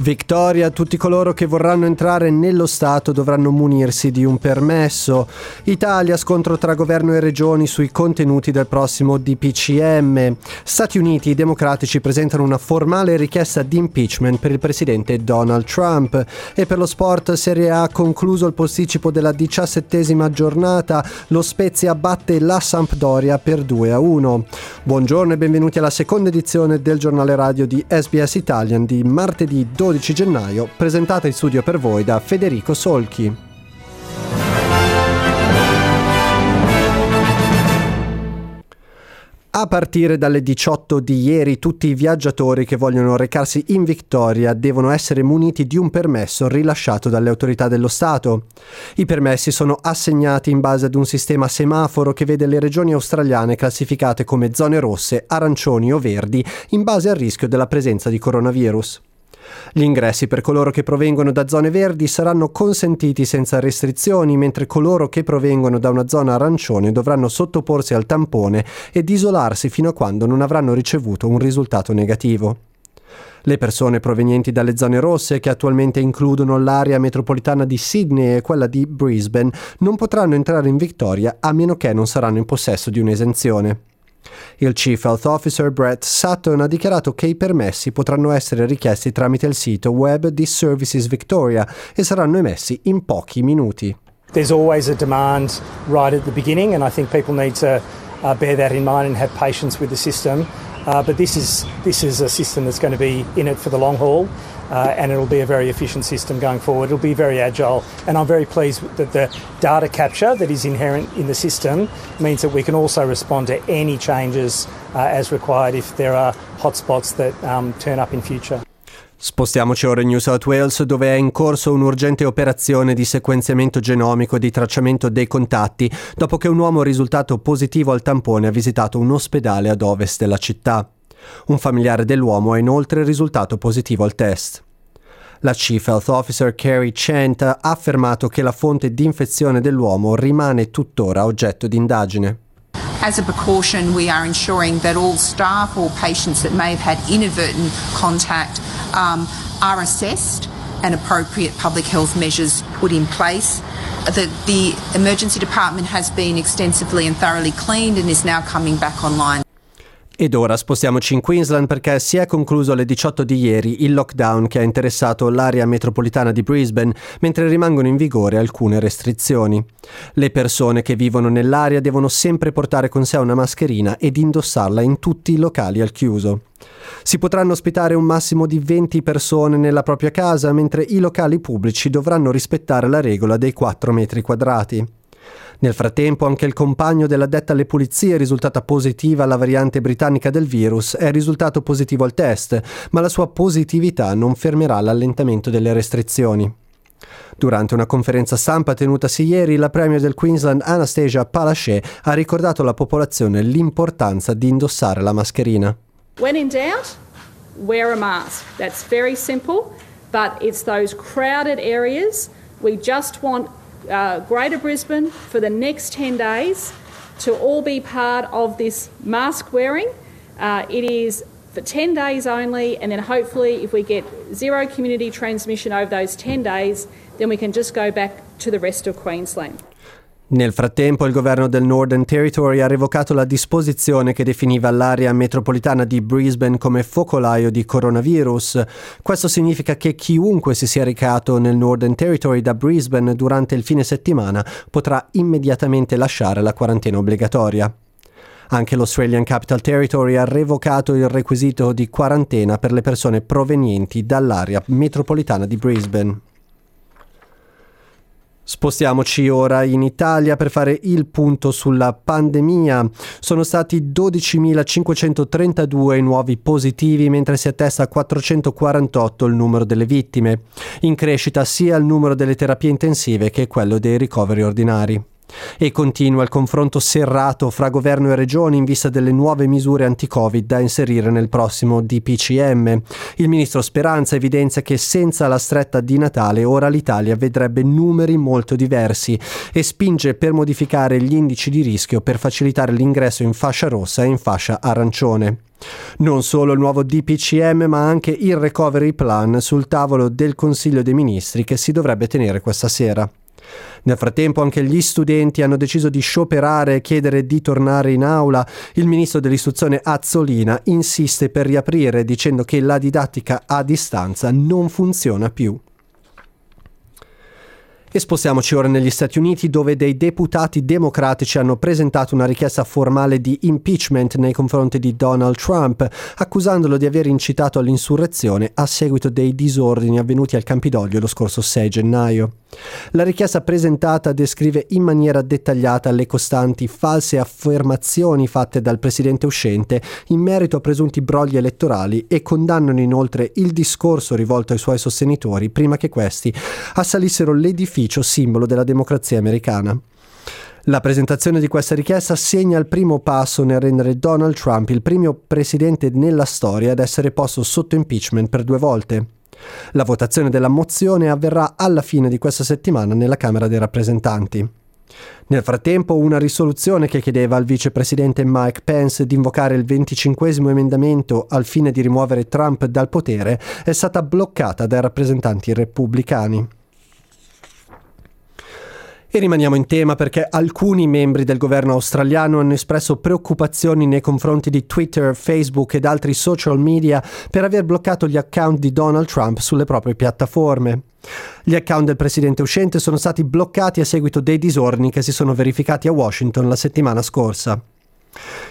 Vittoria a tutti coloro che vorranno entrare nello Stato dovranno munirsi di un permesso. Italia scontro tra governo e regioni sui contenuti del prossimo DPCM. Stati Uniti i democratici presentano una formale richiesta di impeachment per il presidente Donald Trump. E per lo sport Serie A concluso il posticipo della diciassettesima giornata, lo Spezia batte la Sampdoria per 2 a 1. Buongiorno e benvenuti alla seconda edizione del giornale radio di SBS Italian di martedì 12 12 gennaio, presentata in studio per voi da Federico Solchi. A partire dalle 18 di ieri tutti i viaggiatori che vogliono recarsi in Victoria devono essere muniti di un permesso rilasciato dalle autorità dello Stato. I permessi sono assegnati in base ad un sistema semaforo che vede le regioni australiane classificate come zone rosse, arancioni o verdi in base al rischio della presenza di coronavirus. Gli ingressi per coloro che provengono da zone verdi saranno consentiti senza restrizioni, mentre coloro che provengono da una zona arancione dovranno sottoporsi al tampone ed isolarsi fino a quando non avranno ricevuto un risultato negativo. Le persone provenienti dalle zone rosse, che attualmente includono l'area metropolitana di Sydney e quella di Brisbane, non potranno entrare in Victoria a meno che non saranno in possesso di un'esenzione. Il Chief Health Officer Brett Sutton ha dichiarato che i permessi potranno essere richiesti tramite il sito web di Services Victoria e saranno emessi in pochi minuti. There's always a demand right at the beginning and I think people need to uh, bear that in mind and have patience with the system. Uh, but this is this is a system that's going to be in it for the long haul. Uh, and it'll be a very efficient system going forward. It'll be very agile, and I'm very pleased that the data capture that is inherent in the system means that we can also respond to any changes uh, as required if there are hotspots that um, turn up in future. Spostiamoci ora in New South Wales dove è in corso un'urgente operazione di sequenziamento genomico e di tracciamento dei contatti dopo che un uomo risultato positivo al tampone ha visitato un ospedale ad ovest della città. Un familiare dell'uomo ha inoltre risultato positivo al test. La Chief Health Officer Carrie Chant ha affermato che la fonte di infezione dell'uomo rimane tuttora oggetto di indagine. As a precaution, we are ensuring that all staff or patients that may have had inadvertent contact um, are assessed and appropriate public health measures put in place. The, the emergency department has been extensively and thoroughly cleaned and is now coming back online. Ed ora spostiamoci in Queensland perché si è concluso alle 18 di ieri il lockdown che ha interessato l'area metropolitana di Brisbane, mentre rimangono in vigore alcune restrizioni. Le persone che vivono nell'area devono sempre portare con sé una mascherina ed indossarla in tutti i locali al chiuso. Si potranno ospitare un massimo di 20 persone nella propria casa, mentre i locali pubblici dovranno rispettare la regola dei 4 metri quadrati. Nel frattempo anche il compagno dell'addetta alle pulizie risultata positiva alla variante britannica del virus è risultato positivo al test, ma la sua positività non fermerà l'allentamento delle restrizioni. Durante una conferenza stampa tenutasi ieri, la Premier del Queensland Anastasia Palaszczuk ha ricordato alla popolazione l'importanza di indossare la mascherina. When in doubt, wear a mask. That's very simple, but it's those crowded areas we just want uh, Greater Brisbane for the next 10 days to all be part of this mask wearing. Uh, it is for 10 days only, and then hopefully, if we get zero community transmission over those 10 days, then we can just go back to the rest of Queensland. Nel frattempo il governo del Northern Territory ha revocato la disposizione che definiva l'area metropolitana di Brisbane come focolaio di coronavirus. Questo significa che chiunque si sia recato nel Northern Territory da Brisbane durante il fine settimana potrà immediatamente lasciare la quarantena obbligatoria. Anche l'Australian Capital Territory ha revocato il requisito di quarantena per le persone provenienti dall'area metropolitana di Brisbane. Spostiamoci ora in Italia per fare il punto sulla pandemia. Sono stati 12.532 i nuovi positivi mentre si attesta a 448 il numero delle vittime. In crescita sia il numero delle terapie intensive che quello dei ricoveri ordinari. E continua il confronto serrato fra governo e regioni in vista delle nuove misure anti-Covid da inserire nel prossimo DPCM. Il ministro Speranza evidenzia che senza la stretta di Natale ora l'Italia vedrebbe numeri molto diversi e spinge per modificare gli indici di rischio per facilitare l'ingresso in fascia rossa e in fascia arancione. Non solo il nuovo DPCM ma anche il recovery plan sul tavolo del Consiglio dei Ministri che si dovrebbe tenere questa sera. Nel frattempo anche gli studenti hanno deciso di scioperare e chiedere di tornare in aula. Il ministro dell'istruzione Azzolina insiste per riaprire dicendo che la didattica a distanza non funziona più. E spostiamoci ora negli Stati Uniti dove dei deputati democratici hanno presentato una richiesta formale di impeachment nei confronti di Donald Trump, accusandolo di aver incitato all'insurrezione a seguito dei disordini avvenuti al Campidoglio lo scorso 6 gennaio. La richiesta presentata descrive in maniera dettagliata le costanti false affermazioni fatte dal presidente uscente in merito a presunti brogli elettorali e condannano inoltre il discorso rivolto ai suoi sostenitori prima che questi assalissero l'edificio simbolo della democrazia americana. La presentazione di questa richiesta segna il primo passo nel rendere Donald Trump il primo presidente nella storia ad essere posto sotto impeachment per due volte. La votazione della mozione avverrà alla fine di questa settimana nella Camera dei rappresentanti. Nel frattempo, una risoluzione che chiedeva al vicepresidente Mike Pence di invocare il 25 emendamento al fine di rimuovere Trump dal potere è stata bloccata dai rappresentanti repubblicani. E rimaniamo in tema perché alcuni membri del governo australiano hanno espresso preoccupazioni nei confronti di Twitter, Facebook ed altri social media per aver bloccato gli account di Donald Trump sulle proprie piattaforme. Gli account del presidente uscente sono stati bloccati a seguito dei disordini che si sono verificati a Washington la settimana scorsa.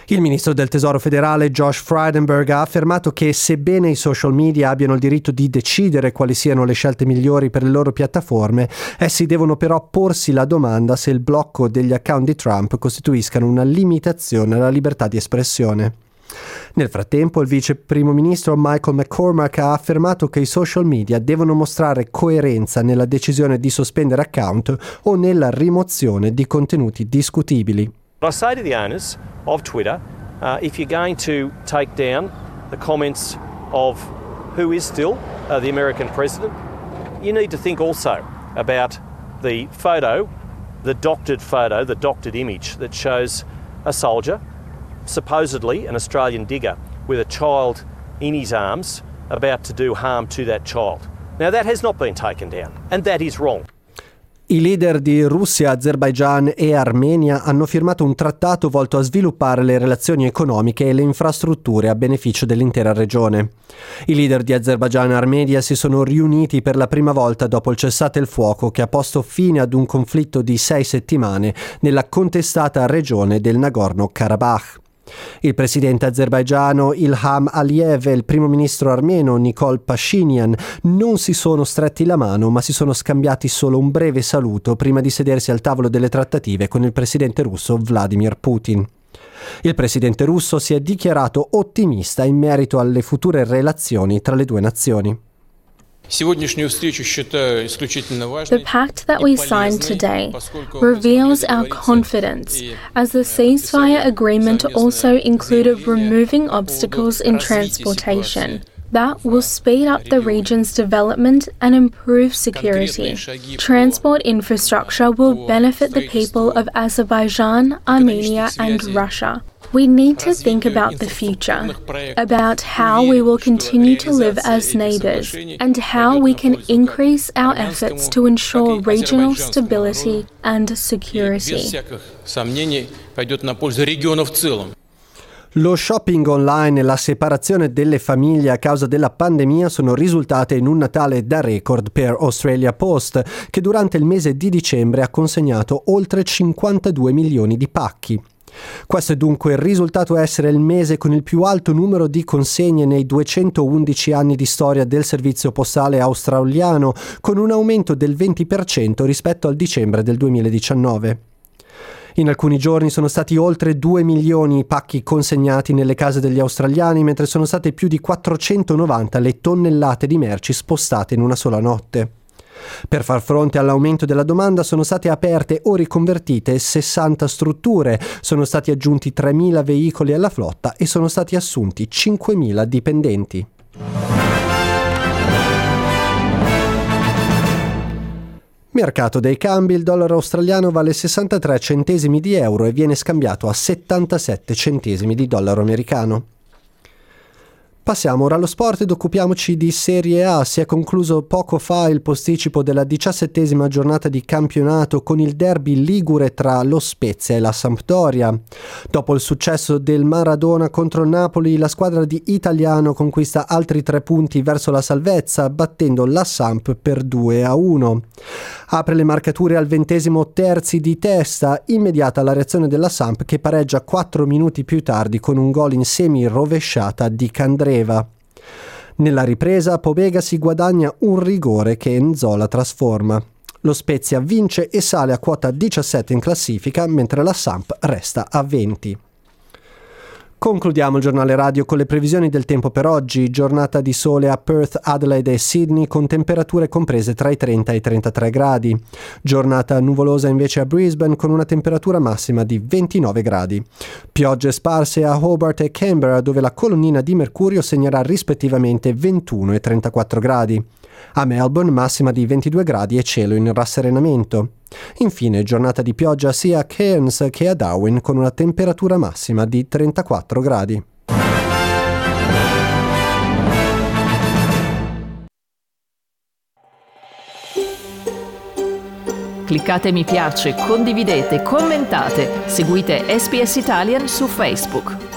Il ministro del Tesoro federale Josh Frydenberg ha affermato che sebbene i social media abbiano il diritto di decidere quali siano le scelte migliori per le loro piattaforme, essi devono però porsi la domanda se il blocco degli account di Trump costituiscano una limitazione alla libertà di espressione. Nel frattempo, il vice primo ministro Michael McCormack ha affermato che i social media devono mostrare coerenza nella decisione di sospendere account o nella rimozione di contenuti discutibili. I say to the owners of Twitter, uh, if you're going to take down the comments of who is still uh, the American president, you need to think also about the photo, the doctored photo, the doctored image that shows a soldier, supposedly an Australian digger, with a child in his arms about to do harm to that child. Now, that has not been taken down, and that is wrong. I leader di Russia, Azerbaijan e Armenia hanno firmato un trattato volto a sviluppare le relazioni economiche e le infrastrutture a beneficio dell'intera regione. I leader di Azerbaijan e Armenia si sono riuniti per la prima volta dopo il cessate il fuoco che ha posto fine ad un conflitto di sei settimane nella contestata regione del Nagorno-Karabakh. Il presidente azerbaigiano Ilham Aliyev e il primo ministro armeno Nikol Pashinyan non si sono stretti la mano ma si sono scambiati solo un breve saluto prima di sedersi al tavolo delle trattative con il presidente russo Vladimir Putin. Il presidente russo si è dichiarato ottimista in merito alle future relazioni tra le due nazioni. The pact that we signed today reveals our confidence, as the ceasefire agreement also included removing obstacles in transportation. That will speed up the region's development and improve security. Transport infrastructure will benefit the people of Azerbaijan, Armenia, and Russia. We need to think about the future, about how we will continue to live as neighbours, and how we can increase our efforts to ensure regional stability and security. Lo shopping online e la separazione delle famiglie a causa della pandemia sono risultate in un Natale da record per Australia Post, che durante il mese di dicembre ha consegnato oltre 52 milioni di pacchi. Questo è dunque risultato essere il mese con il più alto numero di consegne nei 211 anni di storia del servizio postale australiano, con un aumento del 20% rispetto al dicembre del 2019. In alcuni giorni sono stati oltre 2 milioni i pacchi consegnati nelle case degli australiani, mentre sono state più di 490 le tonnellate di merci spostate in una sola notte. Per far fronte all'aumento della domanda sono state aperte o riconvertite 60 strutture, sono stati aggiunti 3.000 veicoli alla flotta e sono stati assunti 5.000 dipendenti. Mercato dei cambi, il dollaro australiano vale 63 centesimi di euro e viene scambiato a 77 centesimi di dollaro americano. Passiamo ora allo sport ed occupiamoci di Serie A. Si è concluso poco fa il posticipo della diciassettesima giornata di campionato con il derby ligure tra lo Spezia e la Sampdoria. Dopo il successo del Maradona contro il Napoli, la squadra di Italiano conquista altri tre punti verso la salvezza, battendo la Samp per 2 a 1. Apre le marcature al ventesimo terzi di testa, immediata la reazione della Samp che pareggia 4 minuti più tardi con un gol in semi rovesciata di Candreva Leva. Nella ripresa Pobega si guadagna un rigore che Enzola trasforma. Lo Spezia vince e sale a quota 17 in classifica, mentre la Samp resta a 20. Concludiamo il giornale radio con le previsioni del tempo per oggi, giornata di sole a Perth, Adelaide e Sydney con temperature comprese tra i 30 e i 33 gradi, giornata nuvolosa invece a Brisbane con una temperatura massima di 29 gradi, piogge sparse a Hobart e Canberra dove la colonnina di mercurio segnerà rispettivamente 21 e 34 gradi. A Melbourne massima di 22 gradi e cielo in rasserenamento. Infine giornata di pioggia sia a Cairns che a Darwin con una temperatura massima di 34 gradi. Cliccate mi piace, condividete, commentate, seguite SPS Italian su Facebook.